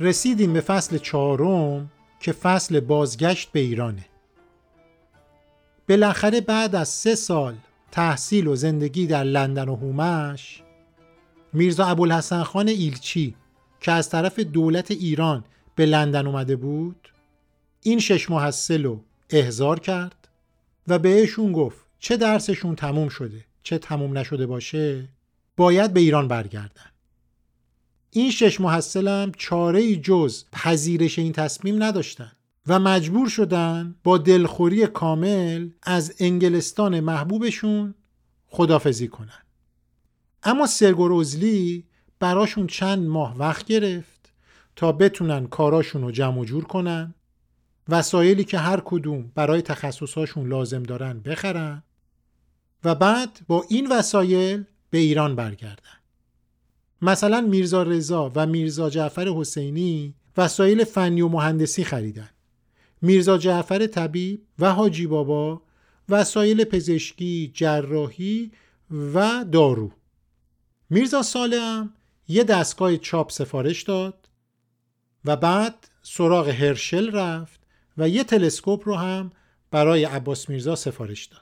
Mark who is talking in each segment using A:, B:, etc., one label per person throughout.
A: رسیدیم به فصل چهارم که فصل بازگشت به ایرانه. بالاخره بعد از سه سال تحصیل و زندگی در لندن و هومش میرزا ابوالحسن خان ایلچی که از طرف دولت ایران به لندن اومده بود این شش محصل رو احضار کرد و بهشون گفت چه درسشون تموم شده چه تموم نشده باشه باید به ایران برگردن. این شش محصلم چاره جز پذیرش این تصمیم نداشتن و مجبور شدن با دلخوری کامل از انگلستان محبوبشون خدافزی کنن. اما سرگوروزلی براشون چند ماه وقت گرفت تا بتونن کاراشون رو جمع جور کنن. وسایلی که هر کدوم برای تخصصاشون لازم دارن بخرن و بعد با این وسایل به ایران برگردن. مثلا میرزا رضا و میرزا جعفر حسینی وسایل فنی و مهندسی خریدن. میرزا جعفر طبیب و حاجی بابا وسایل پزشکی، جراحی و دارو. میرزا سالم یه دستگاه چاپ سفارش داد و بعد سراغ هرشل رفت و یه تلسکوپ رو هم برای عباس میرزا سفارش داد.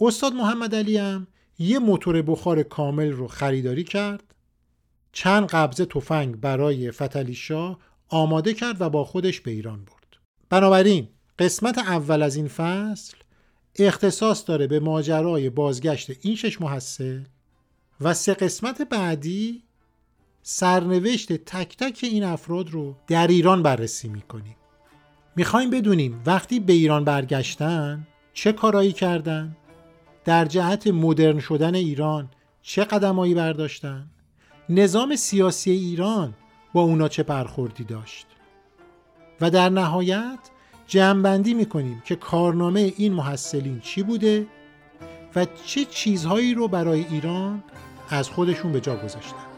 A: استاد محمد علی هم یه موتور بخار کامل رو خریداری کرد چند قبضه تفنگ برای فتلی شاه آماده کرد و با خودش به ایران برد. بنابراین قسمت اول از این فصل اختصاص داره به ماجرای بازگشت این شش محصل و سه قسمت بعدی سرنوشت تک تک این افراد رو در ایران بررسی می‌کنیم. می‌خوایم بدونیم وقتی به ایران برگشتن چه کارایی کردن در جهت مدرن شدن ایران چه قدمایی برداشتن نظام سیاسی ایران با اونا چه برخوردی داشت. و در نهایت جمعبندی می‌کنیم که کارنامه این محصلین چی بوده و چه چیزهایی رو برای ایران از خودشون به جا گذاشتن.